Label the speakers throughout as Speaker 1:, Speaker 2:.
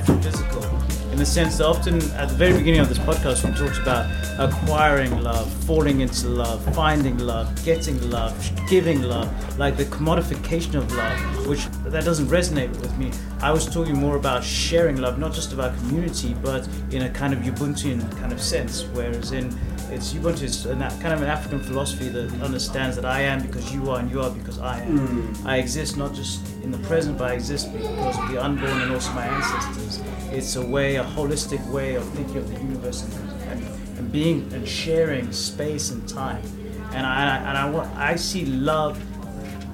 Speaker 1: metaphysical in the sense that often at the very beginning of this podcast we talked about acquiring love, falling into love, finding love, getting love, giving love, like the commodification of love, which that doesn't resonate with me. I was talking more about sharing love, not just about community, but in a kind of Ubuntuan kind of sense, whereas in it's Ubuntu is an, kind of an African philosophy that understands that I am because you are and you are because I am. Mm. I exist not just in the present, but I exist because of the unborn and also my ancestors. It's a way, a holistic way of thinking of the universe and, and, and being and sharing space and time. And I and I, want I see love.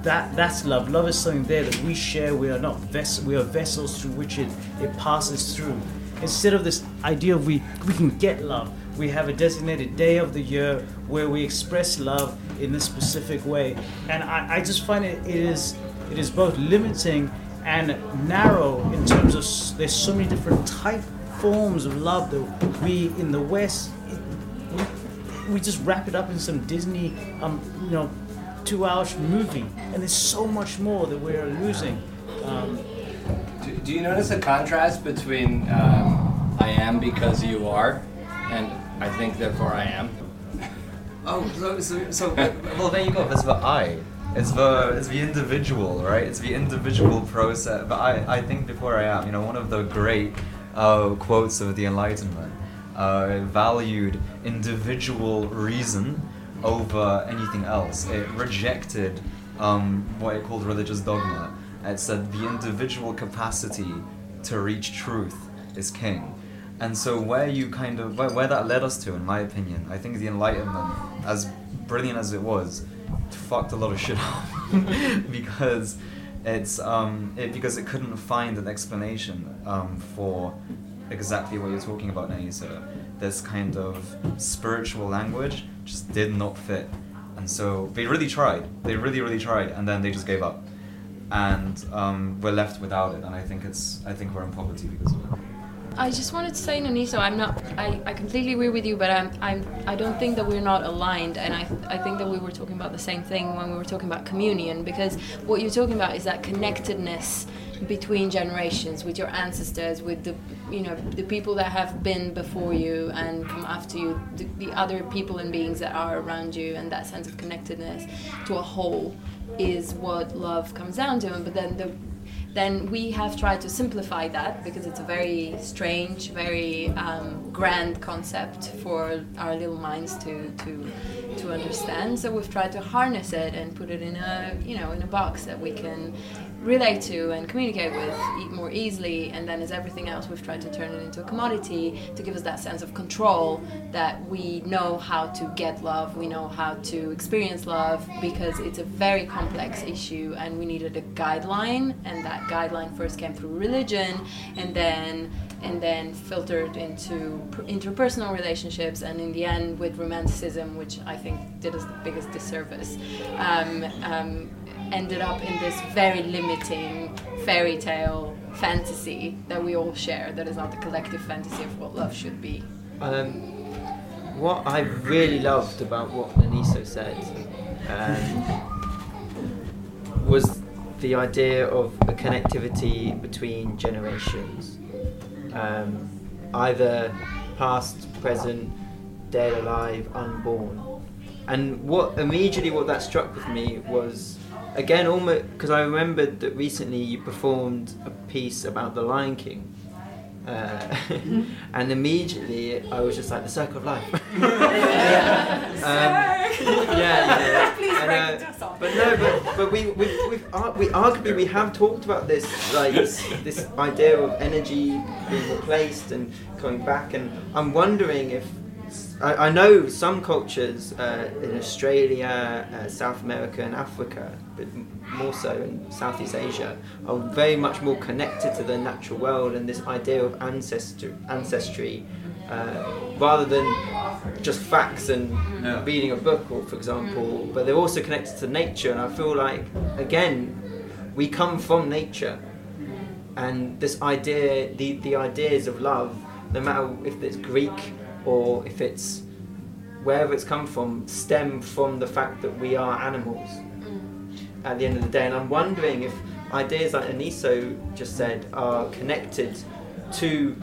Speaker 1: That that's love. Love is something there that we share. We are not vessels. We are vessels through which it it passes through. Instead of this idea of we we can get love we have a designated day of the year where we express love in this specific way. And I, I just find it, it is it is both limiting and narrow in terms of there's so many different type forms of love that we in the West we, we just wrap it up in some Disney um you know two hour movie and there's so much more that we're losing. Um,
Speaker 2: do, do, you notice a contrast between um, I am because you are and I think, therefore I am.
Speaker 3: Oh, so, so, so well, there you go. That's the I. It's the it's the individual, right? It's the individual process. But I, I think before I am, you know, one of the great uh, quotes of the Enlightenment uh, valued individual reason over anything else. It rejected um, what it called religious dogma. It said the individual capacity to reach truth is king. And so where you kind of where, where that led us to, in my opinion, I think the Enlightenment, as brilliant as it was, fucked a lot of shit up because it's um it, because it couldn't find an explanation um, for exactly what you're talking about, Nisa. This kind of spiritual language just did not fit, and so they really tried. They really, really tried, and then they just gave up, and um, we're left without it. And I think it's I think we're in poverty because of it.
Speaker 4: I just wanted to say, Noniso, I'm not. I, I completely agree with you, but I'm, I'm. I don't think that we're not aligned, and I, I think that we were talking about the same thing when we were talking about communion, because what you're talking about is that connectedness between generations, with your ancestors, with the, you know, the people that have been before you and come after you, the, the other people and beings that are around you, and that sense of connectedness to a whole is what love comes down to. But then the then we have tried to simplify that because it's a very strange, very um, grand concept for our little minds to, to to understand. So we've tried to harness it and put it in a you know in a box that we can relate to and communicate with more easily. And then, as everything else, we've tried to turn it into a commodity to give us that sense of control that we know how to get love, we know how to experience love because it's a very complex issue and we needed a guideline. And that guideline first came through religion and then and then filtered into interpersonal relationships and in the end with romanticism which i think did us the biggest disservice um, um, ended up in this very limiting fairy tale fantasy that we all share that is not the collective fantasy of what love should be.
Speaker 5: Um, what I really loved about what Naniso said um, was the idea of a connectivity between generations, um, either past, present, dead, alive, unborn. And what immediately what that struck with me was again, almost because I remembered that recently you performed a piece about the Lion King. Uh, and immediately I was just like the circle of life.
Speaker 6: yeah. Um, yeah, yeah. Please and,
Speaker 5: uh, but no, but, but we we we we arguably we have talked about this like this idea of energy being replaced and coming back, and I'm wondering if I, I know some cultures uh, in Australia, uh, South America, and Africa, but more so in Southeast Asia, are very much more connected to the natural world and this idea of ancestry, ancestry uh, rather than just facts and yeah. reading a book, or for example. But they're also connected to nature, and I feel like again, we come from nature, and this idea, the the ideas of love, no matter if it's Greek or if it's wherever it's come from, stem from the fact that we are animals mm. at the end of the day. And I'm wondering if ideas like Aniso just said are connected to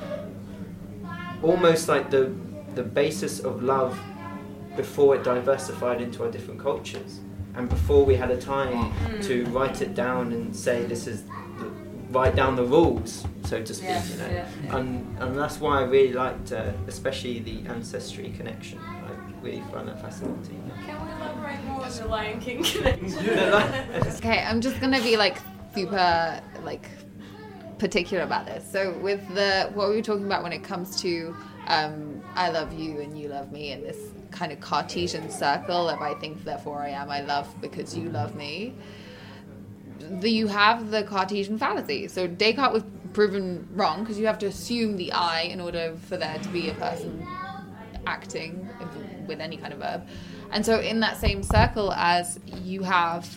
Speaker 5: almost like the the basis of love before it diversified into our different cultures and before we had a time to write it down and say this is write down the rules so to speak
Speaker 4: Yeah,
Speaker 5: you know
Speaker 4: yeah, yeah.
Speaker 5: And, and that's why I really liked uh, especially the ancestry connection I really find that fascinating
Speaker 4: Can we elaborate more on the Lion King connection?
Speaker 7: Okay, I'm just gonna be like super like particular about this. So with the what we were talking about when it comes to um, I love you and you love me and this kind of Cartesian circle of I think therefore I am I love because you love me. The, you have the Cartesian fallacy. So Descartes was proven wrong because you have to assume the I in order for there to be a person acting with any kind of verb. And so, in that same circle as you have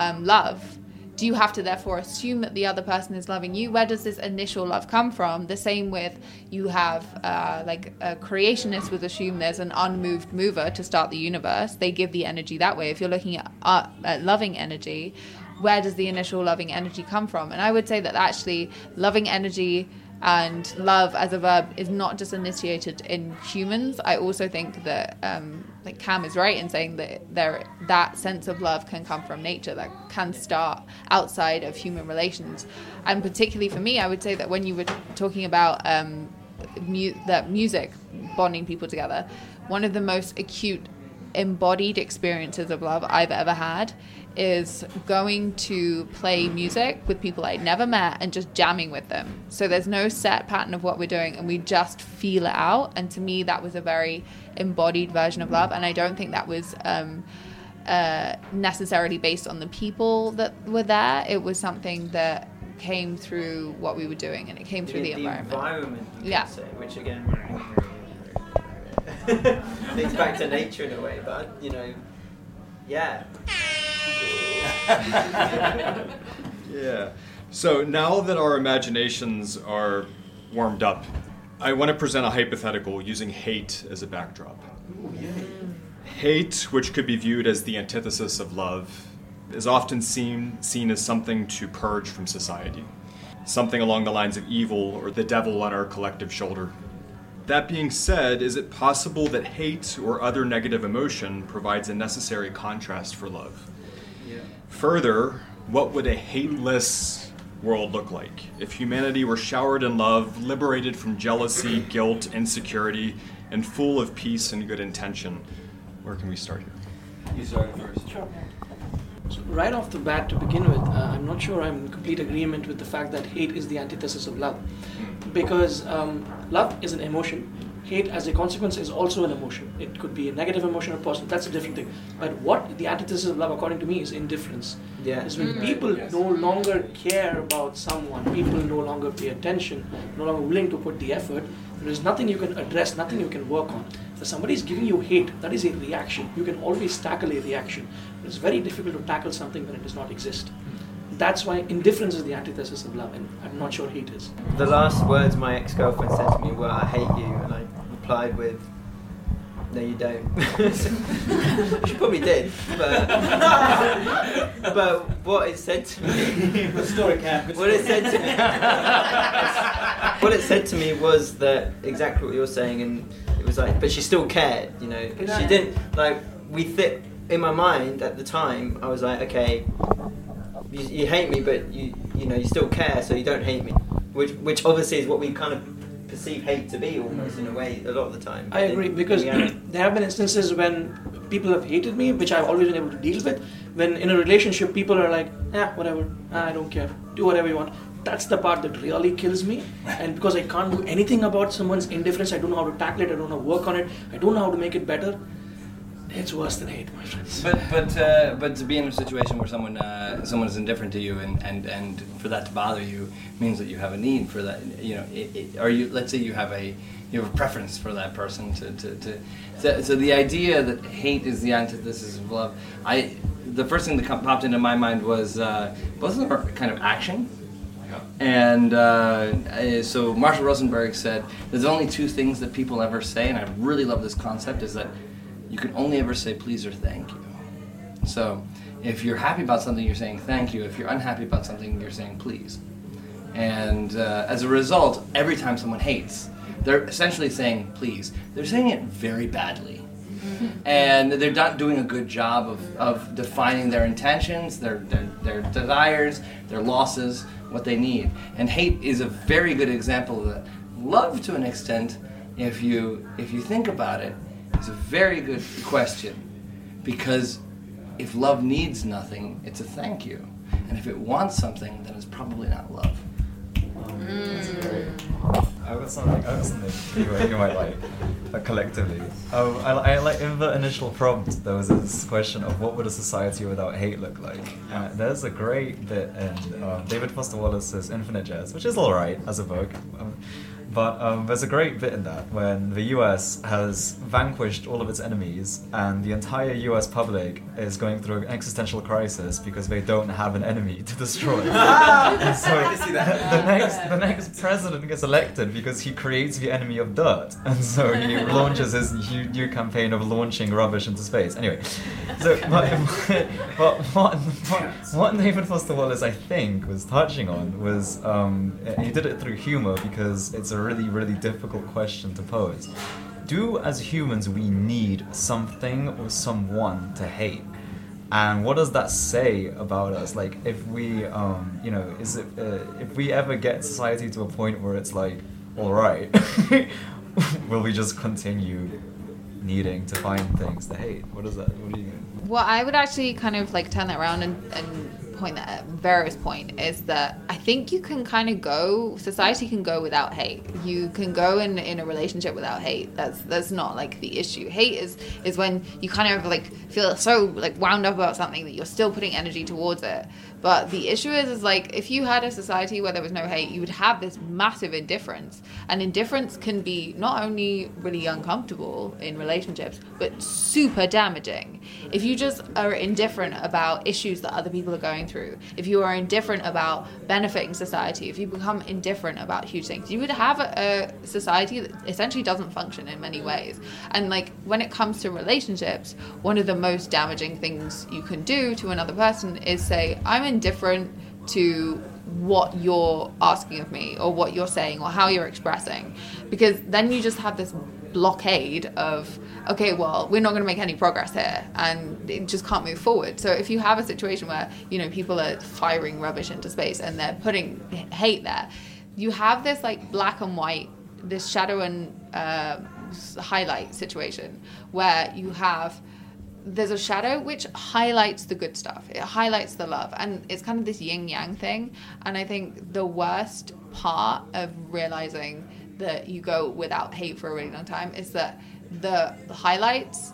Speaker 7: um, love, do you have to therefore assume that the other person is loving you? Where does this initial love come from? The same with you have uh, like a creationist would assume there's an unmoved mover to start the universe. They give the energy that way. If you're looking at, uh, at loving energy, where does the initial loving energy come from? And I would say that actually loving energy and love as a verb is not just initiated in humans. I also think that um, like Cam is right in saying that there that sense of love can come from nature that can start outside of human relations. And particularly for me, I would say that when you were talking about um, mu- that music bonding people together, one of the most acute embodied experiences of love I've ever had is going to play music with people I'd never met and just jamming with them. So there's no set pattern of what we're doing and we just feel it out. And to me, that was a very embodied version of love. And I don't think that was um, uh, necessarily based on the people that were there. It was something that came through what we were doing and it came through the, environment.
Speaker 5: environment
Speaker 7: Yeah.
Speaker 5: say, which again links back to nature in a way but you know yeah
Speaker 8: Yeah. So now that our imaginations are warmed up, I want to present a hypothetical using hate as a backdrop. Hate, which could be viewed as the antithesis of love, is often seen, seen as something to purge from society, something along the lines of evil or the devil on our collective shoulder. That being said, is it possible that hate or other negative emotion provides a necessary contrast for love? Further, what would a hateless world look like if humanity were showered in love, liberated from jealousy, guilt, insecurity, and full of peace and good intention? Where can we start here?
Speaker 2: You start first.
Speaker 6: Sure. So right off the bat, to begin with, uh, I'm not sure I'm in complete agreement with the fact that hate is the antithesis of love. Because um, love is an emotion, hate as a consequence is also an emotion. It could be a negative emotion or positive, that's a different thing. But what the antithesis of love, according to me, is indifference.
Speaker 5: yeah
Speaker 6: Is when mm. people
Speaker 2: Yes.
Speaker 6: no longer care about someone, people no longer pay attention, no longer willing to put the effort, there is nothing you can address, nothing you can work on. If somebody is giving you hate, that is a reaction. You can always tackle a reaction. But It's very difficult to tackle something when it does not exist. That's why indifference is the antithesis of love, and I'm not sure hate is.
Speaker 5: the last words my ex-girlfriend said to me were I hate you and I replied with no you don't. She probably did but but what it said to me
Speaker 1: Good story, Cam.
Speaker 5: What it said to me what it said to me was that exactly what you're saying and it was like but she still cared you know. She didn't like we th- in my mind at the time I was like okay you, you hate me but you you know you still care so you don't hate me which which obviously is what we kind of perceive hate to be almost in a way a lot of the time
Speaker 6: I agree
Speaker 5: In
Speaker 6: because there have been instances when people have hated me, which I've always been able to deal with. When in a relationship, people are like, "Yeah, whatever, ah, I don't care, do whatever you want." That's the part that really kills me, and because I can't do anything about someone's indifference, I don't know how to tackle it, I don't know how to work on it, I don't know how to make it better. It's worse than hate, my friends.
Speaker 2: But but uh, but to be in a situation where someone uh, someone is indifferent to you and, and, and for that to bother you means that you have a need for that. You know, it, it, or you let's say you have a you have a preference for that person to, to, to so, so the idea that hate is the antithesis of love. I the first thing that popped into my mind was uh, both of them are kind of action. And uh, uh, so Marshall Rosenberg said, "There's only two things that people ever say," and I really love this concept: is that you can only ever say please or thank you. So if you're happy about something, you're saying thank you. If you're unhappy about something, you're saying please. And uh, as a result, every time someone hates, they're essentially saying please. They're saying it very badly. And they're not doing a good job of, of defining their intentions, their, their, their desires, their losses, what they need. And hate is a very good example of that. Love, to an extent, if you, if you think about it, is a very good question. Because if love needs nothing, it's a thank you. And if it wants something, then it's probably not love.
Speaker 3: That's great. I've got something. I've got something you, might- you might like, uh, collectively. Oh, I, I like in the initial prompt there was this question of what would a society without hate look like. Uh, there's a great bit in um, David Foster Wallace's Infinite Jest, which is all right as a book. Um, but um, there's a great bit in that when the US has vanquished all of its enemies and the entire US public is going through an existential crisis because they don't have an enemy to destroy. And so the next the next president gets elected because he creates the enemy of dirt, and so he launches his new, new campaign of launching rubbish into space. Anyway, so what, what, what, what, what David Foster Wallace I think was touching on was um, he did it through humor because it's a really really difficult question to pose. Do as humans we need something or someone to hate? And what does that say about us? Like, if we, um, you know, is it uh, if we ever get society to a point where it's like, all right, will we just continue needing to find things to hate? What is that? What do you?
Speaker 7: Well, I would actually kind of like turn that around and, and point that at Vera's point is that I think you can kind of go society can go without hate. You can go in in a relationship without hate. That's that's not like the issue. Hate is is when you kind of like feel so like wound up about something that you're still putting energy towards it. But the issue is is like if you had a society where there was no hate, you would have this massive indifference. And indifference can be not only really uncomfortable in relationships, but super damaging. If you just are indifferent about issues that other people are going through, if you are indifferent about benefiting society, if you become indifferent about huge things, you would have a, a society that essentially doesn't function in many ways. And like when it comes to relationships, one of the most damaging things you can do to another person is say, I'm indifferent to what you're asking of me or what you're saying or how you're expressing. Because then you just have this blockade of okay well we're not going to make any progress here and it just can't move forward. So if you have a situation where you know people are firing rubbish into space and they're putting hate there you have this like black and white this shadow and uh, highlight situation where you have there's a shadow which highlights the good stuff. It highlights the love, and it's kind of this yin yang thing. And I think the worst part of realizing that you go without hate for a really long time is that the highlights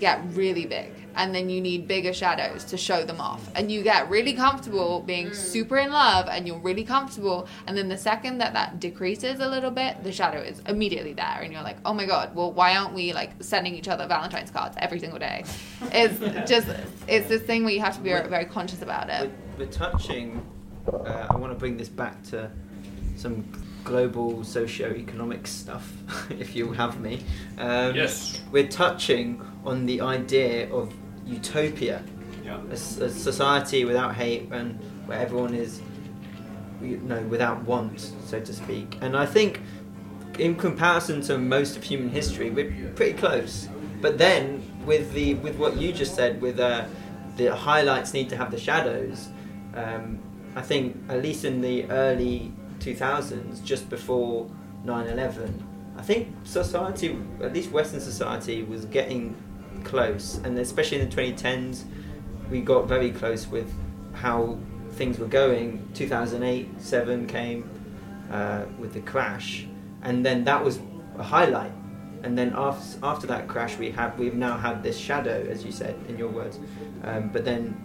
Speaker 7: get really big and then you need bigger shadows to show them off. And you get really comfortable being super in love and you're really comfortable and then the second that that decreases a little bit the shadow is immediately there and you're like oh my god well why aren't we like sending each other valentine's cards every single day? It's just it's this thing where you have to be very, very conscious about it.
Speaker 5: We're, we're touching. Uh, I want to bring this back to some global socio-economic stuff, if you will have me. Um,
Speaker 8: Yes.
Speaker 5: We're touching on the idea of utopia,
Speaker 8: Yeah.
Speaker 5: a, a society without hate and where everyone is, you know, without want, so to speak. And I think, in comparison to most of human history, we're pretty close. But then, with the with what you just said, with uh, the highlights need to have the shadows. Um, I think at least in the early 2000s, just before 9/11, I think society, at least Western society, was getting close, and especially in the 2010s, we got very close with how things were going. 2008, 7 came uh, with the crash, and then that was a highlight. And then after, after that crash, we have we've now had this shadow, as you said in your words. Um, but then,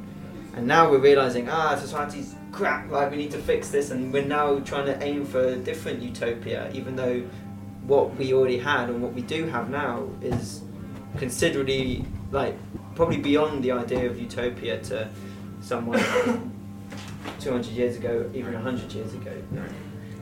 Speaker 5: and now we're realizing, ah, society's crap. Like we need to fix this, and we're now trying to aim for a different utopia, even though what we already had and what we do have now is considerably like probably beyond the idea of utopia to someone 200 years ago, even 100 years ago.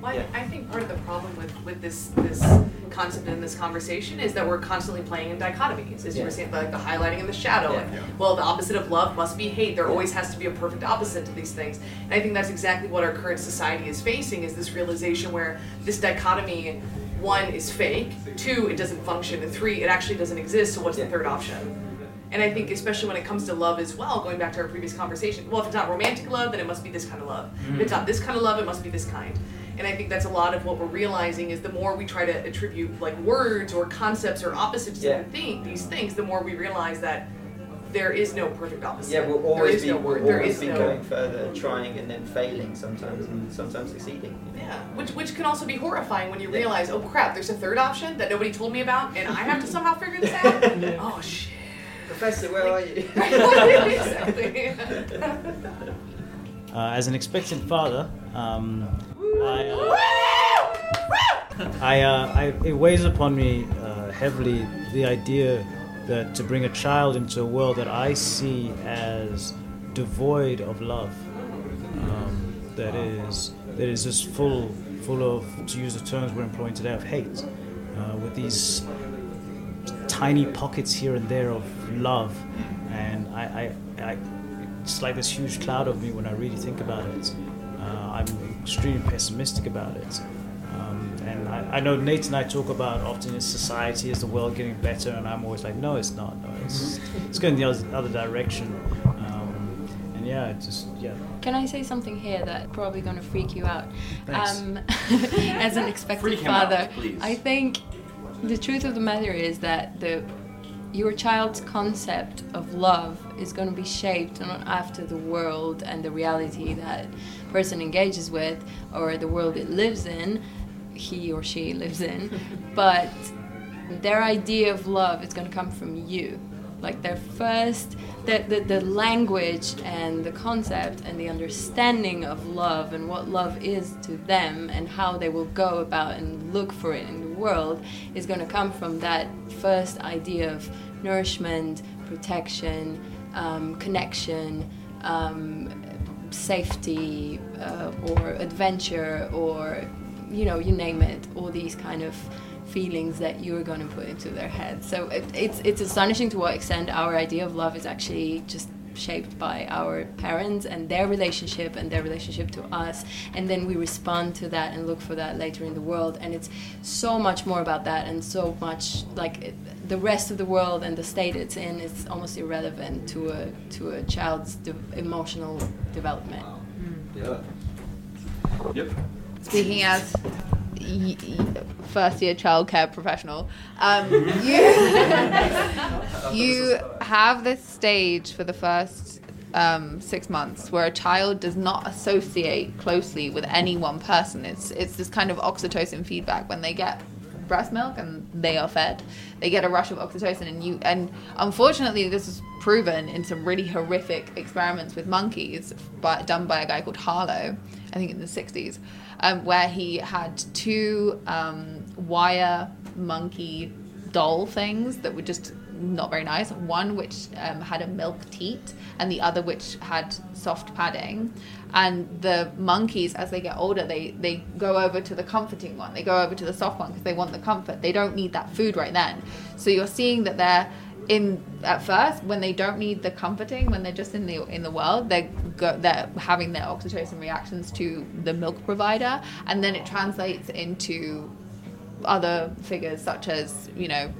Speaker 9: Well,
Speaker 5: Yeah.
Speaker 9: I, I think part of the problem with, with this this concept in this conversation is that we're constantly playing in dichotomies, as you were saying, like the highlighting and the shadow.
Speaker 5: Yeah.
Speaker 8: Yeah.
Speaker 9: Well, the opposite of love must be hate. There always has to be a perfect opposite to these things. And I think that's exactly what our current society is facing: is this realization where this dichotomy, one is fake, two it doesn't function, and three it actually doesn't exist. So what's
Speaker 5: Yeah.
Speaker 9: the third option? And I think, especially when it comes to love as well, going back to our previous conversation, well, if it's not romantic love, then it must be this kind of love. If it's mm. not this kind of love, it must be this kind. And I think that's a lot of what we're realizing is the more we try to attribute like words or concepts or opposites
Speaker 5: Yeah.
Speaker 9: to thi- these things, the more we realize that there is no perfect opposite.
Speaker 5: Yeah, we'll always
Speaker 9: is
Speaker 5: be,
Speaker 9: no
Speaker 5: we'll always
Speaker 9: is
Speaker 5: be
Speaker 9: no.
Speaker 5: going further, trying and then failing sometimes, and sometimes succeeding.
Speaker 9: Yeah, which which can also be horrifying when you realize, oh crap, there's a third option that nobody told me about, and I have to somehow figure this out. Oh shit.
Speaker 5: Professor, where are you?
Speaker 9: exactly.
Speaker 1: Uh, as an expectant father, um, I, uh, I, uh, I, it weighs upon me uh, heavily the idea that to bring a child into a world that I see as devoid of love, um, that is that is just full full of, to use the terms we're employing today, of hate, uh, with these tiny pockets here and there of love, and I, I, I it's like this huge cloud of me when I really think about it. Uh, I'm extremely pessimistic about it. Um, and I, I know Nate and I talk about often is society, is the world getting better? And I'm always like, no, it's not. No, it's, it's going the other, other direction. Um, and yeah, it just, yeah.
Speaker 4: Can I say something here that probably going to freak you out? Um, as an expected
Speaker 2: Freak him out,
Speaker 4: father,
Speaker 2: please.
Speaker 4: I think the truth of the matter is that the your child's concept of love is going to be shaped not after the world and the reality that person engages with or the world it lives in he or she lives in but their idea of love is going to come from you. Like their first the, the, the language and the concept and the understanding of love and what love is to them and how they will go about and look for it in world is going to come from that first idea of nourishment protection um, connection um, safety uh, or adventure or you know you name it all these kind of feelings that you're going to put into their head. So it, it's it's astonishing to what extent our idea of love is actually just shaped by our parents and their relationship and their relationship to us. And then we respond to that and look for that later in the world. And it's so much more about that and so much like it, the rest of the world and the state it's in is almost irrelevant to a to a child's de- emotional development. Hmm.
Speaker 3: Yeah.
Speaker 8: Yep.
Speaker 7: Speaking as y- first year childcare professional, um, you, you have this stage for the first um, six months where a child does not associate closely with any one person. It's, it's this kind of oxytocin feedback. When they get breast milk and they are fed they get a rush of oxytocin and you and unfortunately this is proven in some really horrific experiments with monkeys by, done by a guy called harlow i think in the 60s um, where he had two um, wire monkey doll things that were just not very nice. One which um, had a milk teat, and the other which had soft padding. And the monkeys, as they get older, they they go over to the comforting one. They go over to the soft one because they want the comfort. They don't need that food right then. So you're seeing that they're in at first when they don't need the comforting when they're just in the in the world they go they're having their oxytocin reactions to the milk provider and then it translates into other figures such as you know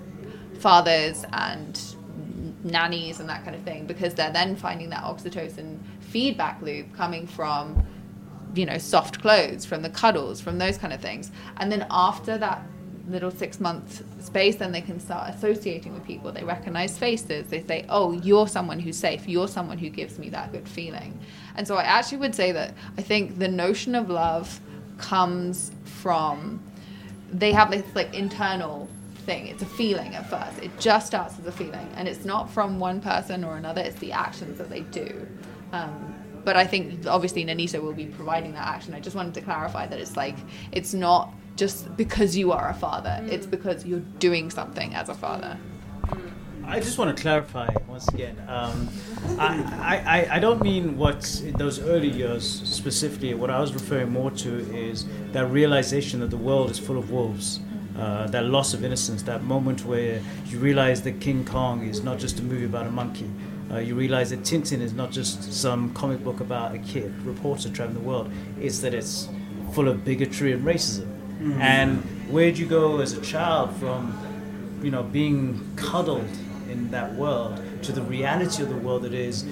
Speaker 7: fathers and nannies and that kind of thing because they're then finding that oxytocin feedback loop coming from you know soft clothes from the cuddles from those kind of things. And then after that little six month space then they can start associating with people. They recognize faces. They say oh you're someone who's safe. You're someone who gives me that good feeling. And so i actually would say that i think the notion of love comes from they have this like internal thing. It's a feeling at first. It just starts as a feeling and it's not from one person or another. It's the actions that they do. Um, but i think obviously nanita will be providing that action. I just wanted to clarify that it's like it's not just because you are a father it's because you're doing something as a father
Speaker 1: I just want to clarify once again. Um, I, I, I- I don't mean what those early years specifically. What I was referring more to is that realization that the world is full of wolves. uh, that loss of innocence, that moment where you realize that King Kong is not just a movie about a monkey. Uh, you realize that Tintin is not just some comic book about a kid, reporter traveling the world. It's that it's full of bigotry and racism. And where'd you go as a child from, you know, being cuddled in that world to the reality of the world that is,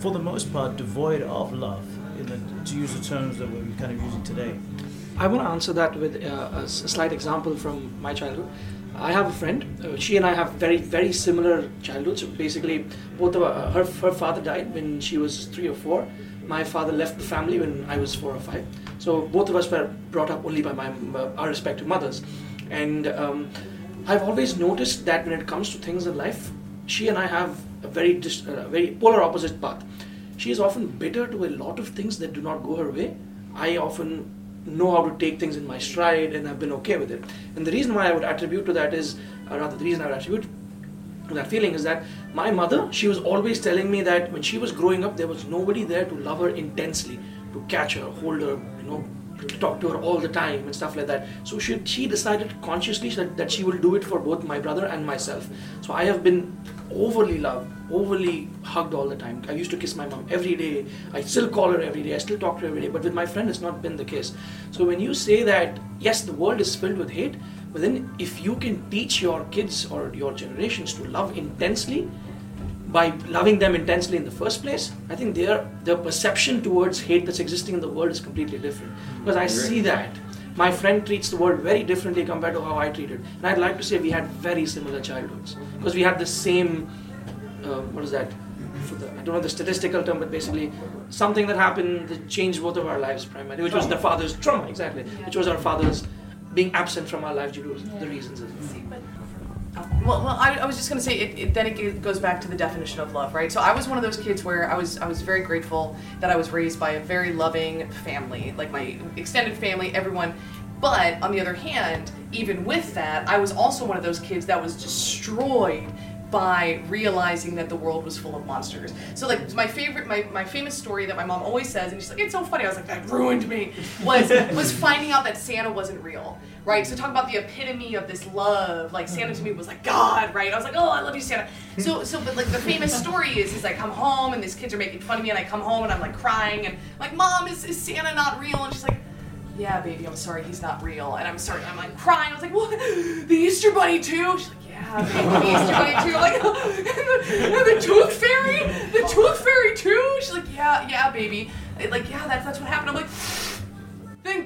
Speaker 1: for the most part, devoid of love, in the, to use the terms that we're kind of using today.
Speaker 6: I want to answer that with uh, a s- a slight example from my childhood. I have a friend. Uh, she and I have very, very similar childhoods. Basically, both of uh, her her father died when she was three or four. My father left the family when I was four or five. So both of us were brought up only by my uh, our respective mothers, and um, I've always noticed that when it comes to things in life, she and I have a very dis- uh, very polar opposite path. She is often bitter to a lot of things that do not go her way. I often know how to take things in my stride and I've been okay with it. And the reason why I would attribute to that is, or rather, the reason I would attribute to that feeling is that my mother, she was always telling me that when she was growing up, there was nobody there to love her intensely, to catch her, hold her, you know, to talk to her all the time and stuff like that. So she, she decided consciously that, that she will do it for both my brother and myself. So I have been overly loved, overly hugged all the time. I used to kiss my mom every day. I still call her every day. I still talk to her every day. But with my friend, it's not been the case. So when you say that, yes, the world is filled with hate, but then if you can teach your kids or your generations to love intensely, by loving them intensely in the first place, I think their their perception towards hate that's existing in the world is completely different. Because I see that my friend treats the world very differently compared to how I treat it, and I'd like to say we had very similar childhoods because we had the same. Uh, what is that? For the, I don't know the statistical term, but basically something that happened that changed both of our lives primarily, which was the father's trauma, exactly, which was our father's being absent from our lives due to the reasons.
Speaker 9: Uh, well, well I, I was just gonna say it, it. Then it goes back to the definition of love, right? So I was one of those kids where I was I was very grateful that I was raised by a very loving family, like my extended family, everyone. But on the other hand, even with that, I was also one of those kids that was destroyed by realizing that the world was full of monsters. So like my favorite, my, my famous story that my mom always says, and she's like, it's so funny. I was like, that ruined me. Was was finding out that Santa wasn't real, right? So talk about the epitome of this love. Like Santa to me was like God, right? I was like, oh, I love you, Santa. So so but like the famous story is, is I come home and these kids are making fun of me, and I come home and I'm like crying and like, mom, is, is Santa not real? And she's like. Yeah, baby, I'm sorry, he's not real. And I'm sorry, I'm like crying. I was like, what? The Easter Bunny too? She's like, yeah, baby, the Easter Bunny too. I'm like, and the, and the Tooth Fairy? The Tooth Fairy too? She's like, yeah, yeah, baby. Like, yeah, that's that's what happened. I'm like,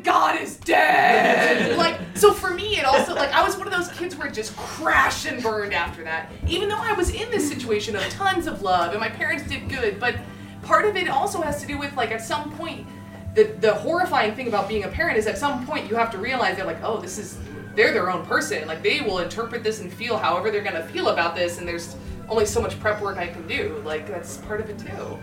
Speaker 9: God is dead. like, so for me, it also like I was one of those kids where it just crashed and burned after that. Even though I was in this situation of tons of love and my parents did good, but part of it also has to do with like at some point, the the horrifying thing about being a parent is at some point you have to realize they're like, oh, this is they're their own person. Like they will interpret this and feel however they're gonna feel about this, and there's only so much prep work I can do. Like that's part of it too.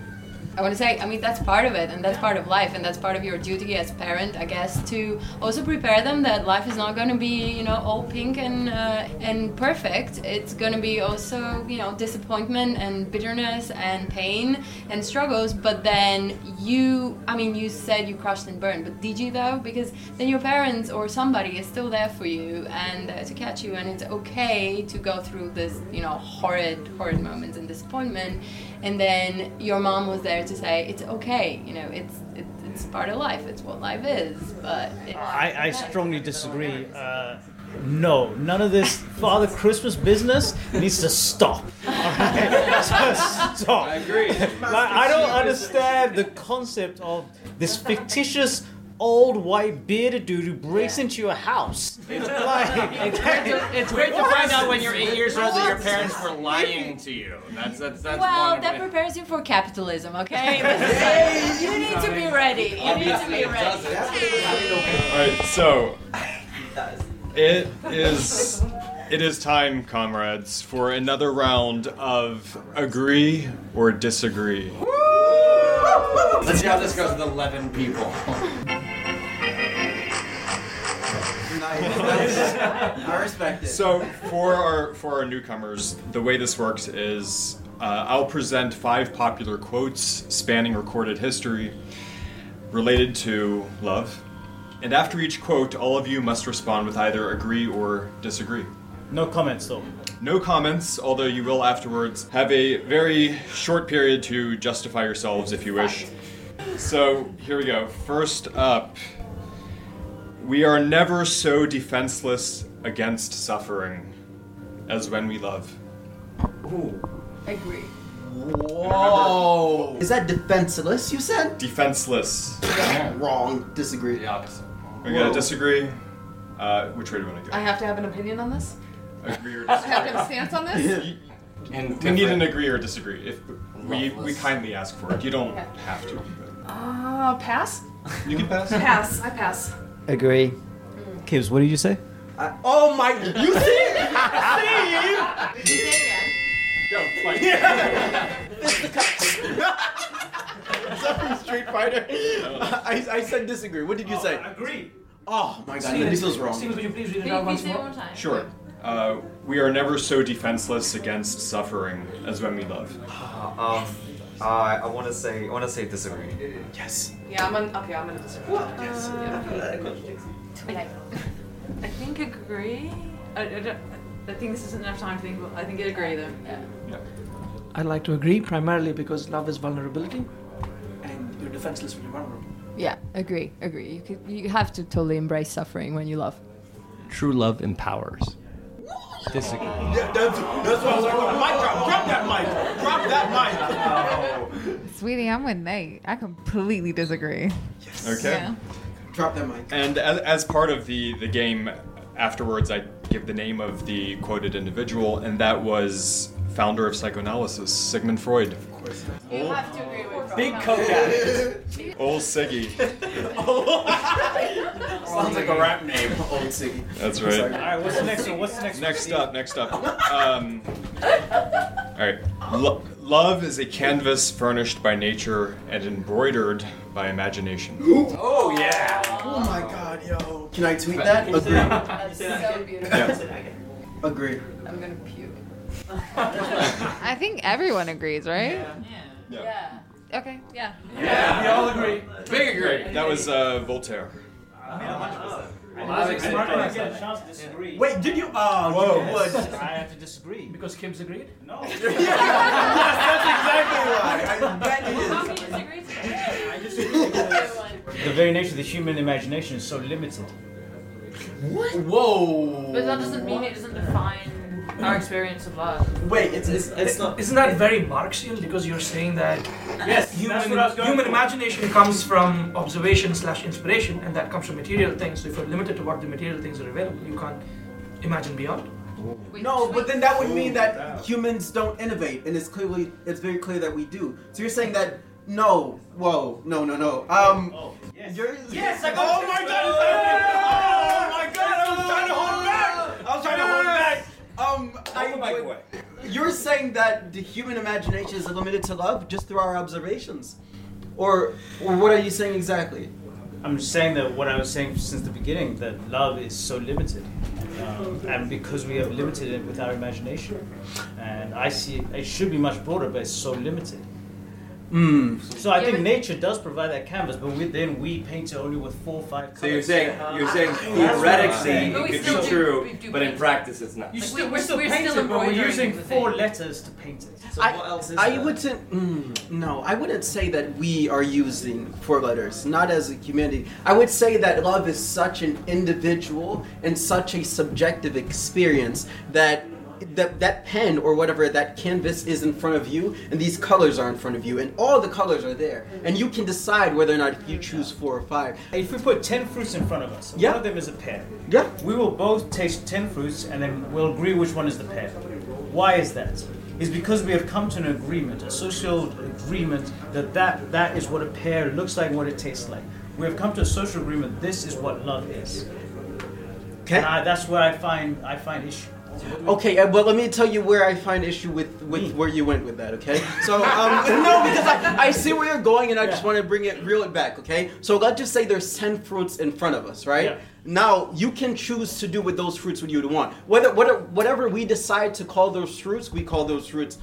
Speaker 4: I want to say, I mean, that's part of it, and that's part of life, and that's part of your duty as parent, I guess, to also prepare them that life is not going to be, you know, all pink and uh, and perfect. It's going to be also, you know, disappointment and bitterness and pain and struggles. But then you, I mean, you said you crushed and burned, but did you though? Because then your parents or somebody is still there for you and uh, to catch you, and it's okay to go through this, you know, horrid, horrid moments and disappointment and then your mom was there to say it's okay you know it's it, it's part of life it's what life is but it,
Speaker 1: I, I strongly disagree. Uh, no, none of this Father Christmas business needs to stop. Alright? Just stop. I
Speaker 2: agree.
Speaker 1: Like, I don't understand the concept of this fictitious old white bearded dude who breaks into your house. Like,
Speaker 10: It's great to, it's great to find out when you're eight years old that your parents were lying to you. That's that's that's
Speaker 4: well that
Speaker 10: way-
Speaker 4: prepares you for capitalism okay? You need to be ready. You need to be ready.
Speaker 8: All right, so it is it is time, comrades, for another round of agree or disagree.
Speaker 10: Let's see how this goes with 11 people.
Speaker 5: I respect it.
Speaker 8: So for our for our newcomers, the way this works is uh, I'll present five popular quotes spanning recorded history related to love, And after each quote, all of you must respond with either agree or disagree.
Speaker 1: No comments though.
Speaker 8: No comments, although you will afterwards have a very short period to justify yourselves if you wish. So, here we go. First up, we are never so defenseless against suffering as when we love. Ooh.
Speaker 4: Agree.
Speaker 11: Whoa! Is that defenseless? You said
Speaker 8: Defenseless.
Speaker 11: wrong. Disagree.
Speaker 10: The opposite.
Speaker 8: We're gonna disagree. Uh, which way do we want to go?
Speaker 9: I have to have an opinion on this.
Speaker 8: Agree or disagree?
Speaker 9: I have to have a stance on this.
Speaker 10: And
Speaker 8: We need an agree or disagree. If we, we kindly ask for it. You don't
Speaker 9: Okay.
Speaker 8: have to. But
Speaker 9: Uh, pass.
Speaker 8: you can pass.
Speaker 9: Pass. I pass.
Speaker 5: Agree.
Speaker 1: Kibbs, what did you say?
Speaker 11: I- oh my! You see? Steve! Did you say it again?
Speaker 8: Go, fight.
Speaker 11: Is that from Street Fighter? I, I said disagree. What did you say?
Speaker 1: Agree.
Speaker 11: Oh my god,
Speaker 6: Stephen,
Speaker 11: that feels wrong.
Speaker 6: Stephen, would you please read it out once
Speaker 4: please say it
Speaker 6: more?
Speaker 4: one time?
Speaker 8: Sure. Uh, we are never so defenseless against suffering as when we love.
Speaker 3: Um, Uh, I I want to say I want to say disagree.
Speaker 11: Yes.
Speaker 9: Yeah, I'm on. Okay, I'm gonna disagree.
Speaker 4: I, I think agree. I, I, don't, I think this isn't enough time to think. But I think I agree though. Yeah.
Speaker 6: I'd like to agree primarily because love is vulnerability, and you're defenseless when you're vulnerable.
Speaker 7: Yeah, agree, agree. You could, you have to totally embrace suffering when you love.
Speaker 2: True love empowers. Disagree.
Speaker 11: Yeah, that's, that's what I was like. oh, Mic drop. Drop that mic. Drop that mic.
Speaker 7: Sweetie, I'm with Nate. I completely disagree.
Speaker 8: Okay.
Speaker 7: Yeah.
Speaker 11: Drop that mic.
Speaker 8: And as, as part of the, the game, afterwards I give the name of the quoted individual, and that was founder of psychoanalysis, Sigmund Freud.
Speaker 4: You have to agree with
Speaker 6: Big coke addict.
Speaker 8: Old Siggy.
Speaker 11: Sounds like a rap name. Old Siggy.
Speaker 8: That's right.
Speaker 1: All
Speaker 8: right.
Speaker 1: right, what's the next one? What's the next?
Speaker 8: Next up, next up. Um, all right. Lo- love is a canvas furnished by nature and embroidered by imagination.
Speaker 11: Oh yeah. Oh my god, yo. Can I tweet that? Agree.
Speaker 4: That's so beautiful.
Speaker 8: Yeah.
Speaker 11: Agree.
Speaker 4: I'm gonna puke.
Speaker 7: I think everyone agrees, right?
Speaker 4: Yeah. Yeah.
Speaker 7: Okay, yeah.
Speaker 6: Yeah, we all agree.
Speaker 10: Big agree.
Speaker 8: That was uh, Voltaire.
Speaker 1: I'm not gonna get a chance to disagree.
Speaker 11: Wait, did you? Oh,
Speaker 8: Whoa.
Speaker 11: you would.
Speaker 1: I have to disagree.
Speaker 6: Because Kibbs agreed.
Speaker 1: No.
Speaker 11: yes, that's exactly why. I bet it is.
Speaker 4: How do you disagree to
Speaker 1: I disagree the very nature of the human imagination is so limited. What?
Speaker 11: Whoa.
Speaker 4: But that doesn't mean it doesn't define our experience of love.
Speaker 11: Wait, it's it's, it's not.
Speaker 6: Isn't that very Marxian? Because you're saying that
Speaker 1: Yes,
Speaker 6: human,
Speaker 1: that's what I was going
Speaker 6: human imagination comes from observation slash inspiration, and that comes from material things. So if you're limited to what the material things are available, you can't imagine beyond.
Speaker 4: Wait,
Speaker 11: No,
Speaker 4: wait.
Speaker 11: but then that would mean that humans don't innovate, and it's clearly it's very clear that we do. So you're saying that no, whoa, no, no, no. Um,
Speaker 1: Oh, yes.
Speaker 11: you're
Speaker 1: Yes, I
Speaker 11: Oh my god! it's. Oh my god! I was trying to hold back. I was trying to hold back. Um, I, would- you're saying that the human imagination is limited to love just through our observations, or, or what are you saying exactly?
Speaker 1: I'm just saying that what I was saying since the beginning that love is so limited, um, and because we have limited it with our imagination, and I see it should be much broader, but it's so limited.
Speaker 11: Hmm.
Speaker 1: So I
Speaker 4: Yeah,
Speaker 1: think nature does provide that canvas, but we, then we paint it only with four five colors.
Speaker 10: So you're saying you're saying
Speaker 1: That's what
Speaker 10: theoretically
Speaker 1: saying.
Speaker 10: It could be
Speaker 4: do-
Speaker 10: true,
Speaker 4: we do
Speaker 10: but in practice it's not.
Speaker 1: You
Speaker 4: Like,
Speaker 1: still,
Speaker 4: we-
Speaker 1: we still
Speaker 4: we're
Speaker 1: paint
Speaker 4: still
Speaker 1: it, but we're using four
Speaker 4: thing.
Speaker 1: letters to paint it.
Speaker 5: So
Speaker 11: I,
Speaker 5: what else is
Speaker 11: I
Speaker 5: there?
Speaker 11: wouldn't. Mm, no, I wouldn't say that we are using four letters. Not as a humanity. I would say that love is such an individual and such a subjective experience that that that pen or whatever that canvas is in front of you, and these colors are in front of you, and all the colors are there, and you can decide whether or not you choose four or five.
Speaker 1: If we put ten fruits in front of us,
Speaker 11: Yeah.
Speaker 1: one of them is a pear,
Speaker 11: Yeah.
Speaker 1: we will both taste 10 fruits and then we'll agree which one is the pear. Why is that is because we have come to an agreement, a social agreement, that that, that is what a pear looks like, what it tastes like. We have come to a social agreement, this is what love is.
Speaker 11: Okay.
Speaker 1: And I, that's where I find, I find issue.
Speaker 11: Okay, uh, well, let me tell you where I find issue with, with where you went with that, okay? So, um, no, because I, I see where you're going and I just want to bring it, reel it back, okay? So let's just say there's 10 fruits in front of us, right?
Speaker 1: Yeah.
Speaker 11: Now, you can choose to do with those fruits what you would want. Whether, whatever, whatever we decide to call those fruits, we call those fruits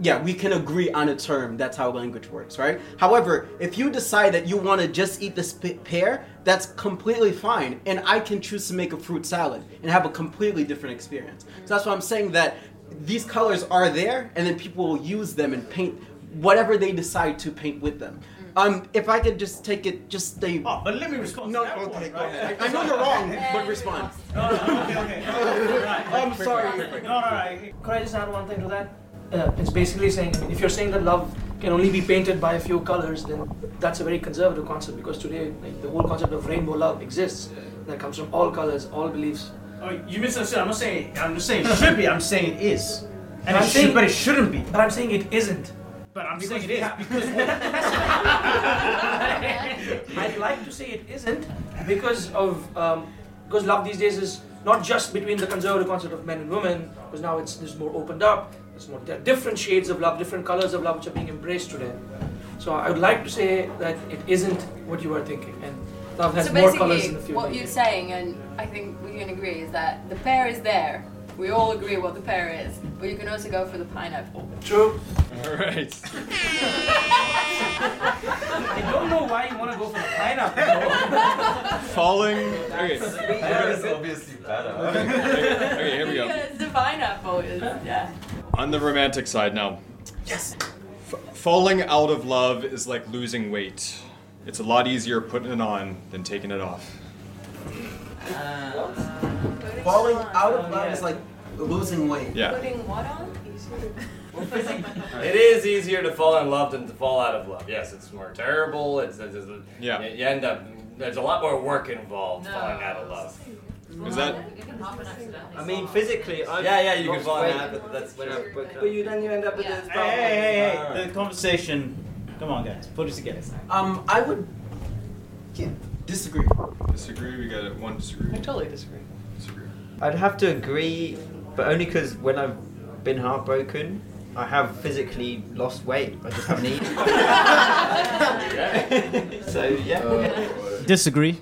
Speaker 11: yeah, we can agree on a term. That's how language works, right? However, if you decide that you want to just eat this p- pear, that's completely fine, and I can choose to make a fruit salad and have a completely different experience. So that's why I'm saying that these colors are there, and then people will use them and paint whatever they decide to paint with them. Um, if I could just take it, just stay.
Speaker 1: Oh, but let me respond.
Speaker 11: No,
Speaker 1: to that
Speaker 11: okay,
Speaker 1: point,
Speaker 11: go
Speaker 1: right?
Speaker 11: ahead. I, I know you're wrong, but respond.
Speaker 1: No, no, okay, okay. Right.
Speaker 11: I'm sorry.
Speaker 1: No, no, no.
Speaker 6: Could I just add one thing to that? Uh, it's basically saying if you're saying that love can only be painted by a few colors, then that's a very conservative concept because today like, the whole concept of rainbow love exists. That comes from all colors, all beliefs.
Speaker 1: Oh, you misunderstood. I'm not saying. I'm just saying it should be. I'm saying it is. And
Speaker 6: I'm saying-
Speaker 1: should, but it shouldn't be.
Speaker 6: But I'm saying it isn't.
Speaker 1: But I'm
Speaker 6: Because
Speaker 1: saying it is because.
Speaker 6: I'd like to say it isn't because of um, because love these days is not just between the conservative concept of men and women because now it's there's more opened up. There's more there are different shades of love, different colors of love which are being embraced today. So I would like to say that it isn't what you are thinking, and love has
Speaker 4: so
Speaker 6: more colors in the future.
Speaker 4: what you're saying, and I think we can agree, is that the pear is there. We all agree what the pear is, but you can also go for the pineapple.
Speaker 6: True.
Speaker 8: All right.
Speaker 6: I don't know why you want to go for the pineapple.
Speaker 8: Falling. Okay.
Speaker 3: Pear is obviously better.
Speaker 8: Okay, here we go.
Speaker 4: Because the pineapple is, yeah.
Speaker 8: On the romantic side now. Yes. F- falling out of love is like losing weight. It's a lot easier putting it on than taking it off.
Speaker 11: Uh, falling uh, out of uh, love is like losing weight.
Speaker 8: Yeah.
Speaker 4: Putting what on?
Speaker 10: It is easier to fall in love than to fall out of love. Yes, it's more terrible. It's, it's, it's
Speaker 8: Yeah.
Speaker 10: You, you end up. There's a lot more work involved falling out of love.
Speaker 8: Is that?
Speaker 5: I mean, physically, I've
Speaker 10: Yeah, yeah, you can
Speaker 5: lost
Speaker 10: fall in
Speaker 5: weight
Speaker 10: that, but that's
Speaker 5: when. I've up.
Speaker 10: But you then you end up with
Speaker 4: Yeah.
Speaker 10: this
Speaker 1: Hey, hey, hey,
Speaker 10: Alright.
Speaker 1: hey. The conversation. Come on, guys. Put it together.
Speaker 11: Um, I would yeah, disagree.
Speaker 8: Disagree. We got it. One disagree.
Speaker 6: I totally disagree.
Speaker 8: Disagree.
Speaker 5: I'd have to agree, but only because when I've been heartbroken, I have physically lost weight. I just haven't eaten. so yeah.
Speaker 1: Disagree.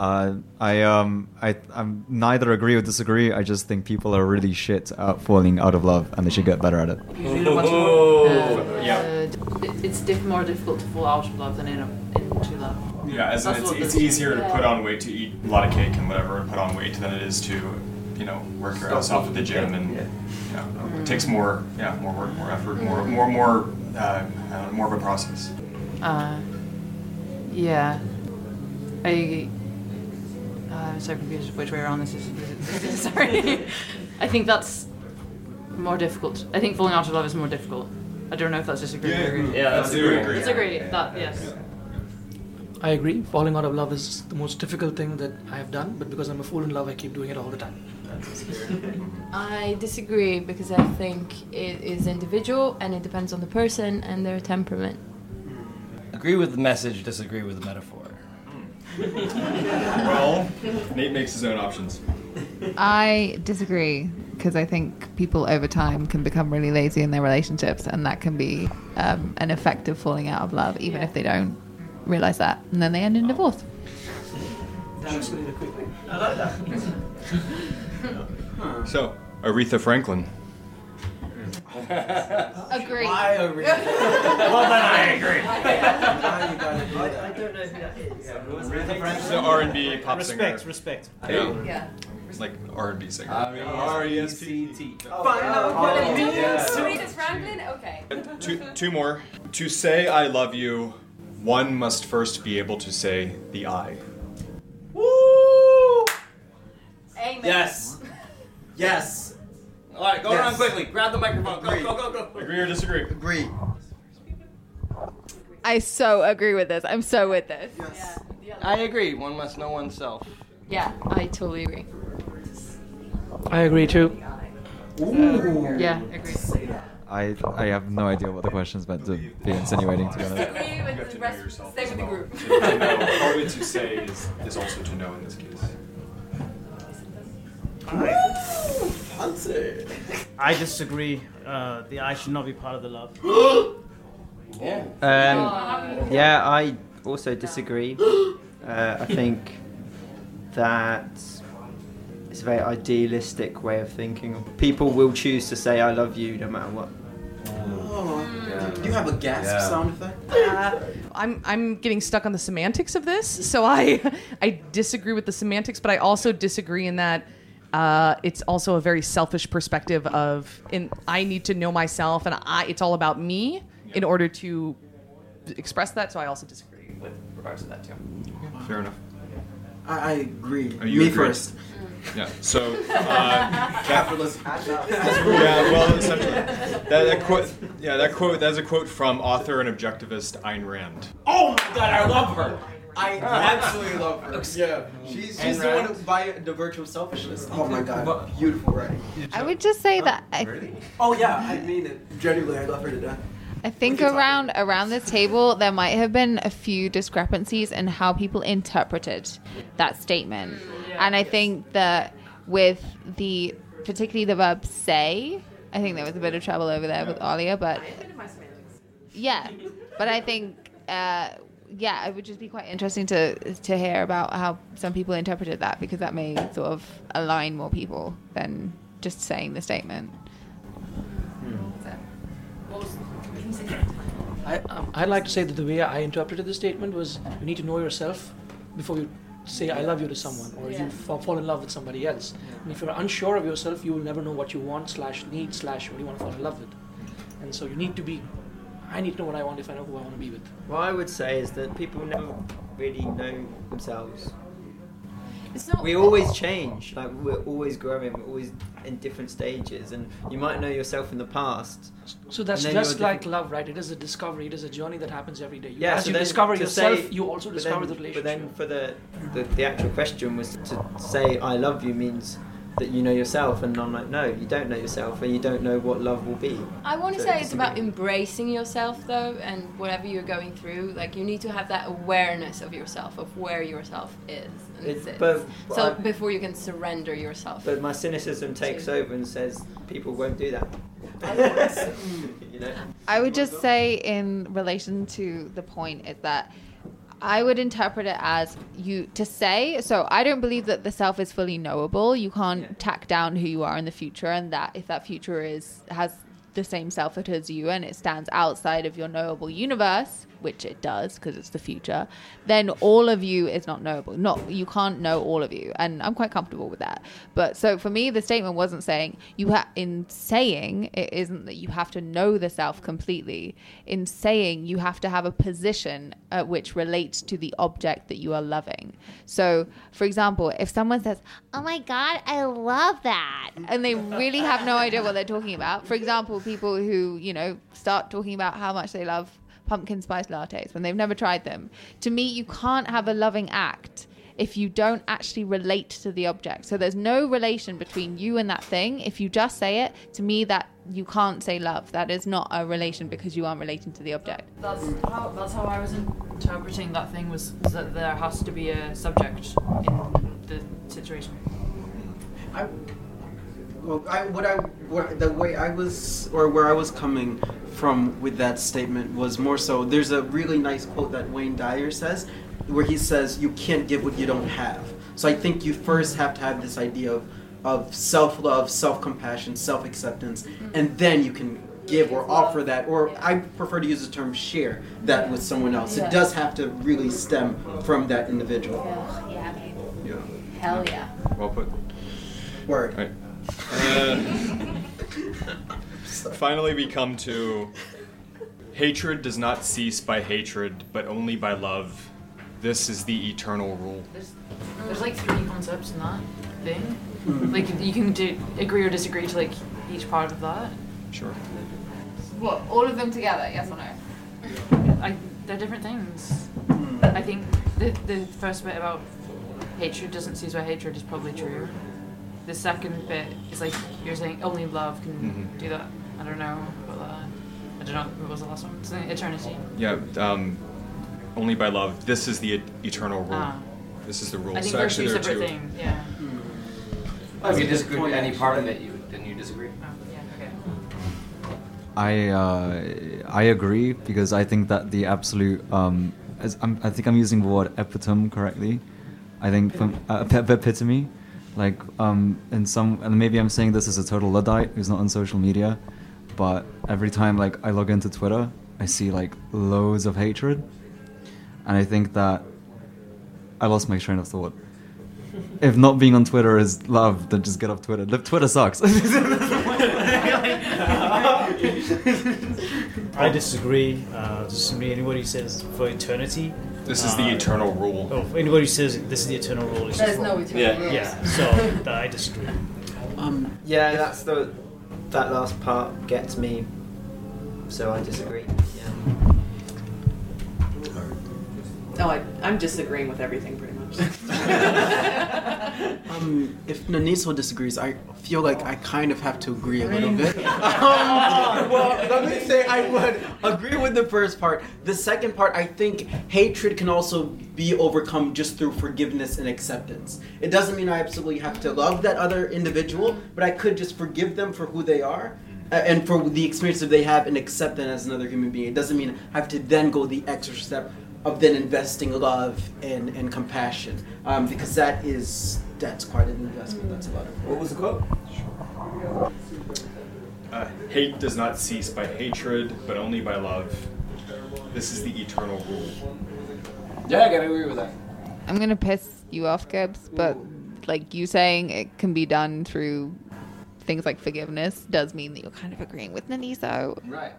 Speaker 3: Uh, I um I I'm neither agree or disagree. I just think people are really shit at falling out of love, and they should get better at it.
Speaker 6: Usually the ones
Speaker 10: Oh.
Speaker 12: Uh,
Speaker 8: Yeah.
Speaker 12: uh, it's diff- more difficult to fall out of love than in, a, into love.
Speaker 8: Yeah, as it's, it's easier to put on weight to eat a lot of cake and whatever and put on weight than it is to, you know, work your ass off at the gym and
Speaker 5: Yeah.
Speaker 8: you know, it takes more yeah more work, more effort, more more more uh, uh, more of a process.
Speaker 12: Uh, yeah. I. Uh, I'm so confused which way around this is. this is- Sorry. I think that's more difficult. I think falling out of love is more difficult. I don't know if that's disagree or agree.
Speaker 10: Yeah, that's
Speaker 8: I do
Speaker 10: agree.
Speaker 8: agree.
Speaker 12: Disagree. That yes.
Speaker 6: I agree. Falling out of love is the most difficult thing that I have done, but because I'm a fool in love, I keep doing it all the time.
Speaker 4: I disagree because I think it is individual and it depends on the person and their temperament.
Speaker 2: Agree with the message, disagree with the metaphor.
Speaker 8: Well, Nate makes his own options.
Speaker 7: I disagree because I think people over time can become really lazy in their relationships, and that can be um, an effective falling out of love, even if they don't realize that, and then they end in divorce.
Speaker 6: That escalated quickly.
Speaker 1: I like that.
Speaker 8: So Aretha Franklin.
Speaker 7: Agree.
Speaker 11: I agree.
Speaker 1: well, then I agree.
Speaker 11: You do
Speaker 5: I, I don't know who that is.
Speaker 8: She's an R&B pop
Speaker 1: Respect,
Speaker 8: singer.
Speaker 1: respect.
Speaker 8: Yeah,
Speaker 4: Yeah.
Speaker 8: it's like R&B singer.
Speaker 10: R E S
Speaker 8: R-E-S-P-T.
Speaker 4: Aretha Franklin? Okay.
Speaker 8: Uh, two, two more. To say I love you, one must first be able to say the I.
Speaker 11: Woo!
Speaker 4: Amen.
Speaker 11: Yes. Yes.
Speaker 10: All right, go
Speaker 11: Yes.
Speaker 10: around quickly. Grab the microphone. Go,
Speaker 11: Agree.
Speaker 10: go, go, go.
Speaker 8: Agree or disagree?
Speaker 11: Agree.
Speaker 7: I so agree with this. I'm so with this.
Speaker 4: Yeah.
Speaker 2: I agree. One must know oneself.
Speaker 4: Yeah, I totally agree.
Speaker 6: I agree too.
Speaker 12: Yeah. Agree.
Speaker 3: I I have no idea what the question's meant to be insinuating. To be honest.
Speaker 4: Agree with the rest.
Speaker 8: yourself
Speaker 4: Stay with the group.
Speaker 8: To, to know, part of it to say is, is also to know in this case.
Speaker 11: Fancy.
Speaker 1: I disagree. Uh, the eye should not be part of the love.
Speaker 2: Yeah.
Speaker 5: Um, yeah, I also disagree. Uh, I think that it's a very idealistic way of thinking. People will choose to say "I love you" no matter what.
Speaker 11: Do you have a gasp
Speaker 3: Yeah.
Speaker 11: sound effect?
Speaker 13: Uh, I'm I'm getting stuck on the semantics of this, so I I disagree with the semantics, but I also disagree in that uh, it's also a very selfish perspective of in I need to know myself and I it's all about me in order to express that. So I also disagree with regards to that too.
Speaker 8: Fair enough.
Speaker 11: I, I agree.
Speaker 8: Oh, you
Speaker 11: Me
Speaker 8: agree.
Speaker 11: first.
Speaker 8: Yeah. So. Uh,
Speaker 11: Capitalism.
Speaker 8: yeah, well, essentially, that, that quote, yeah, that quote, that's a quote from author and objectivist Ayn Rand.
Speaker 11: Oh my god, I love her. I absolutely love her. Yeah, she's, she's the one who- by the virtue of selfishness. Oh my god, beautiful writing.
Speaker 7: I would just say that I,
Speaker 11: Oh yeah, I mean it. Genuinely, I love her to death.
Speaker 7: I think around around this table there might have been a few discrepancies in how people interpreted that statement, and I think that with the particularly the verb say, I think there was a bit of trouble over there with Alia, but yeah, but I think. Uh, yeah, it would just be quite interesting to to hear about how some people interpreted that because that may sort of align more people than just saying the statement.
Speaker 6: I, um, I'd like to say that the way I interpreted the statement was you need to know yourself before you say I love you to someone or
Speaker 4: Yeah.
Speaker 6: you fa- fall in love with somebody else. And if you're unsure of yourself, you will never know what you want slash need slash what you want to fall in love with. And so you need to be. I need to know what I want if I know who I want to be with.
Speaker 5: What I would say is that people never really know themselves.
Speaker 4: It's not.
Speaker 5: We always change. Like we're always growing. We're always in different stages, and you might know yourself in the past.
Speaker 6: So that's just like
Speaker 5: different-
Speaker 6: love, right? It is a discovery. It is a journey that happens every day. You,
Speaker 5: Yeah,
Speaker 6: as
Speaker 5: so
Speaker 6: you discover yourself,
Speaker 5: say-
Speaker 6: you also discover
Speaker 5: then-
Speaker 6: the relationship.
Speaker 5: But then for the, the the actual question was to say I love you means that you know yourself, and I'm like, no, you don't know yourself, and you don't know what love will be.
Speaker 4: I want to
Speaker 5: So
Speaker 4: say it's about embracing yourself though, and whatever you're going through, like you need to have that awareness of yourself, of where yourself is. And
Speaker 5: It-
Speaker 4: sits.
Speaker 5: but-
Speaker 4: so
Speaker 5: I-
Speaker 4: before you can surrender yourself.
Speaker 5: But my cynicism takes
Speaker 4: So-
Speaker 5: over and says people won't do that. you know.
Speaker 7: I would just say, in relation to the point, is that I would interpret it as you to say. So I don't believe that the self is fully knowable. You can't tack down who you are in the future, and that if that future is has the same self it as you, and it stands outside of your knowable universe, which it does because it's the future, then all of you is not knowable. Not you can't know all of you, and I'm quite comfortable with that. But so for me, the statement wasn't saying you have in saying it isn't that you have to know the self completely. In saying you have to have a position uh, which relates to the object that you are loving. So, for example, if someone says, "Oh my God, I love that," and they really have no idea what they're talking about. For example, people who you know start talking about how much they love pumpkin spice lattes when they've never tried them. To me, you can't have a loving act if you don't actually relate to the object. So there's no relation between you and that thing. If you just say it, to me, that you can't say love. That is not a relation because you aren't relating to the object.
Speaker 12: That's how that's how I was interpreting that thing was, was that there has to be a subject in the situation.
Speaker 11: I, well, I, what I, what, the way I was, or where I was coming from with that statement was more so. There's a really nice quote that Wayne Dyer says, where he says, "You can't give what you don't have." So I think you first have to have this idea of, of self-love, self-compassion, self-acceptance, and then you can give or offer that, or I prefer to use the term share that with someone else.
Speaker 7: Yeah.
Speaker 11: It does have to really stem from that individual.
Speaker 7: yeah,
Speaker 8: Yeah.
Speaker 7: hell yeah.
Speaker 8: Well put.
Speaker 11: Word.
Speaker 8: Right. Uh, finally, we come to hatred does not cease by hatred, but only by love. This is the eternal rule.
Speaker 12: There's, there's like three concepts in that thing. Like you can do, agree or disagree to like each part of that.
Speaker 8: Sure.
Speaker 7: What? All of them together? Yes or no?
Speaker 12: I, they're different things. I think the the first bit about hatred doesn't cease by hatred is probably true. The second bit is like you're saying only love can
Speaker 8: Mhm.
Speaker 12: do that. I don't know about that. I don't know what was the last one. It's eternity.
Speaker 8: Yeah. Um, only by love. This is the e- eternal rule.
Speaker 12: Ah.
Speaker 8: This is the rule.
Speaker 12: I think
Speaker 8: so
Speaker 12: they're
Speaker 8: actually,
Speaker 12: two
Speaker 8: there are
Speaker 12: separate
Speaker 8: two.
Speaker 12: things. Yeah.
Speaker 10: If you disagree with any part of it, you then you disagree.
Speaker 12: Oh, yeah. Okay.
Speaker 3: I uh, I agree because I think that the absolute um, as I'm, I think I'm using the word epitome correctly. I think from uh, epitome, like um, in some and maybe I'm saying this as a total luddite who's not on social media, but every time like I log into Twitter, I see like loads of hatred, and I think that I lost my train of thought. If not being on Twitter is love, then just get off Twitter. Twitter sucks.
Speaker 1: I disagree. Uh, disagree. Anybody who says for eternity.
Speaker 8: This is the
Speaker 1: uh,
Speaker 8: eternal rule.
Speaker 1: Oh, anybody who says this is the eternal rule is
Speaker 4: There's no eternal Yeah. rule.
Speaker 1: Yeah. So I disagree.
Speaker 5: Um, yeah, that's the that last part gets me. So I disagree. Yeah.
Speaker 9: No, I, I'm disagreeing with everything pretty much.
Speaker 11: Um, if Naniso disagrees, I feel like I kind of have to agree a little bit. um, well, let me say I would agree with the first part. The second part, I think hatred can also be overcome just through forgiveness and acceptance. It doesn't mean I absolutely have to love that other individual, but I could just forgive them for who they are. uh, And for the experience that they have and accept them as another human being. It doesn't mean I have to then go the extra step of then investing love and, and compassion. Um, because that is that's quite an investment. That's a lot of
Speaker 5: What was the quote?
Speaker 8: Uh, hate does not cease by hatred, but only by love. This is the eternal rule.
Speaker 2: Yeah, I gotta agree with that.
Speaker 7: I'm gonna piss you off, Gibbs, but like you saying it can be done through things like forgiveness does mean that you're kind of agreeing with Naniso.
Speaker 2: Right.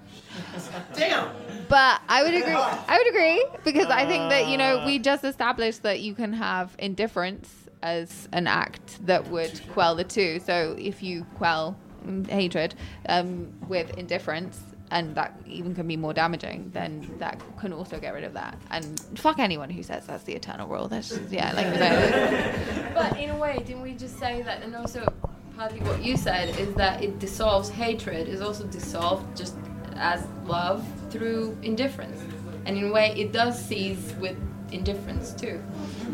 Speaker 11: Damn.
Speaker 7: But I would agree. I would agree because I think that you know we just established that you can have indifference as an act that would quell the two. So if you quell hatred um, with indifference. And that even can be more damaging. Then that can also get rid of that. And fuck anyone who says that's the eternal rule. That's just, yeah, like.
Speaker 4: But in a way, didn't we just say that? And also, partly what you said is that it dissolves hatred, is also dissolved just as love through indifference. And in a way, it does cease with indifference too.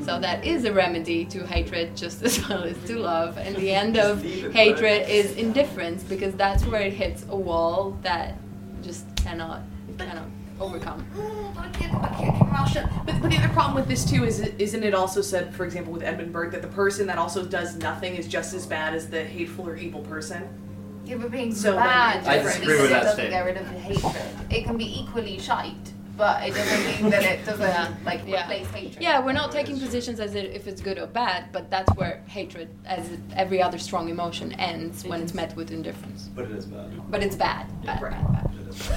Speaker 4: So that is a remedy to hatred just as well as to love. And the end of hatred is indifference because that's where it hits a wall that just cannot cannot overcome.
Speaker 9: Mm, but, but the other problem with this too is, isn't it also said, for example, with Edmund Burke, that the person that also does nothing is just as bad as the hateful or evil person?
Speaker 7: Yeah, but being
Speaker 9: So then
Speaker 7: bad
Speaker 9: I
Speaker 7: doesn't
Speaker 9: disagree
Speaker 7: mean
Speaker 9: with
Speaker 7: it
Speaker 9: that
Speaker 7: doesn't
Speaker 9: statement.
Speaker 7: get rid of the hatred. It can be equally shite, but it doesn't mean that it doesn't like replace hatred.
Speaker 4: Yeah, we're not taking positions as if it's good or bad, but that's where hatred, as every other strong emotion, ends when it's met with indifference.
Speaker 5: But it is bad.
Speaker 4: But it's bad. bad, bad, bad.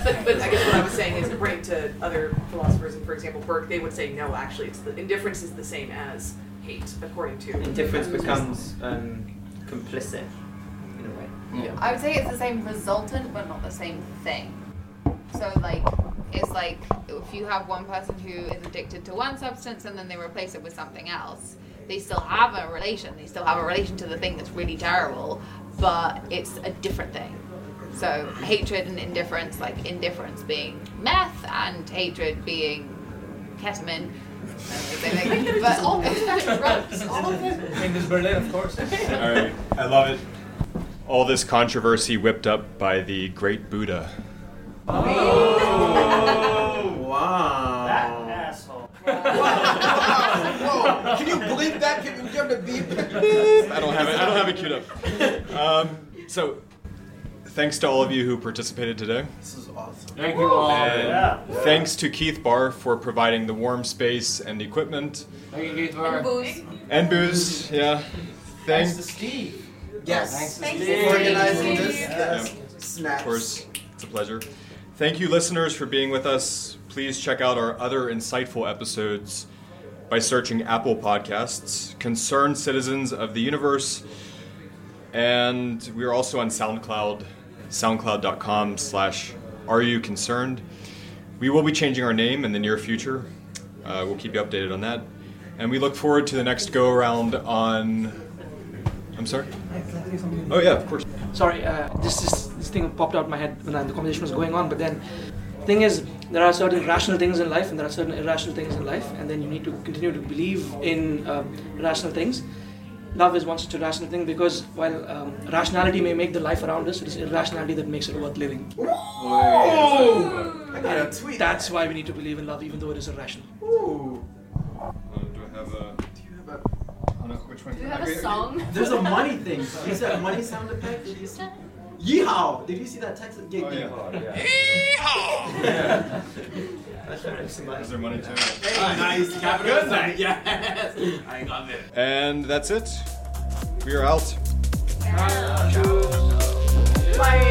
Speaker 9: But, but I guess what I was saying is, according to other philosophers, and for example Burke, they would say no. Actually, it's the indifference is the same as hate, according to
Speaker 5: Indifference becomes um, complicit in a way.
Speaker 9: Yeah.
Speaker 7: I would say it's the same resultant, but not the same thing. So like, it's like if you have one person who is addicted to one substance and then they replace it with something else, they still have a relation. They still have a relation to the thing that's really terrible, but it's a different thing. So hatred and indifference, like indifference being meth and hatred being ketamine. but
Speaker 9: all goes back drugs. All of it.
Speaker 5: Fingers Berlin, of course.
Speaker 8: All right, I love it. All this controversy whipped up by the great Buddha.
Speaker 11: Oh, wow.
Speaker 1: That asshole.
Speaker 11: Whoa, can you bleep that? Can you have the beep?
Speaker 8: I don't have it. I don't have it queued up. Um, so, thanks to all of you who participated today.
Speaker 11: This is awesome.
Speaker 10: Thank you all.
Speaker 8: And
Speaker 1: Yeah.
Speaker 8: thanks to Keith Barr for providing the warm space and equipment.
Speaker 10: Thank you, Keith Barr.
Speaker 4: Booze.
Speaker 8: And booze, yeah.
Speaker 5: Thanks
Speaker 8: Thanks.
Speaker 5: to Steve.
Speaker 11: Yes.
Speaker 10: Thanks to
Speaker 7: Thanks,
Speaker 10: Steve.
Speaker 7: Steve.
Speaker 11: Organizing this.
Speaker 8: Yeah.
Speaker 11: Yes. Snaps.
Speaker 8: Of course, it's a pleasure. Thank you, listeners, for being with us. Please check out our other insightful episodes by searching Apple Podcasts, Concerned Citizens of the Universe, and we are also on SoundCloud, soundcloud.com slash are you concerned. We will be changing our name in the near future. Uh, we'll keep you updated on that. And we look forward to the next go around on. I'm sorry? Oh, yeah, of course.
Speaker 6: sorry, uh, this, this thing popped out in my head when the conversation was going on. But then, thing is, there are certain rational things in life, and there are certain irrational things in life, and then you need to continue to believe in um, rational things. Love is one such a rational thing because while um, rationality may make the life around us, it is irrationality that makes it worth living.
Speaker 11: I got a tweet.
Speaker 6: that's why we need to believe in love, even though it is irrational.
Speaker 11: Ooh.
Speaker 8: do I have a.
Speaker 11: Do you have a?
Speaker 8: Which one?
Speaker 4: Do you have a song?
Speaker 11: There's a money thing. Is that a money sound effect? Did? Yeehaw! Did you see that Texas gig?
Speaker 8: Oh, yeah.
Speaker 11: Yeehaw!
Speaker 8: Yeah.
Speaker 11: Is
Speaker 8: there money too?
Speaker 11: Hey, nice.
Speaker 2: Good night. Yes. I love it.
Speaker 8: And that's it. We are out.
Speaker 11: Bye.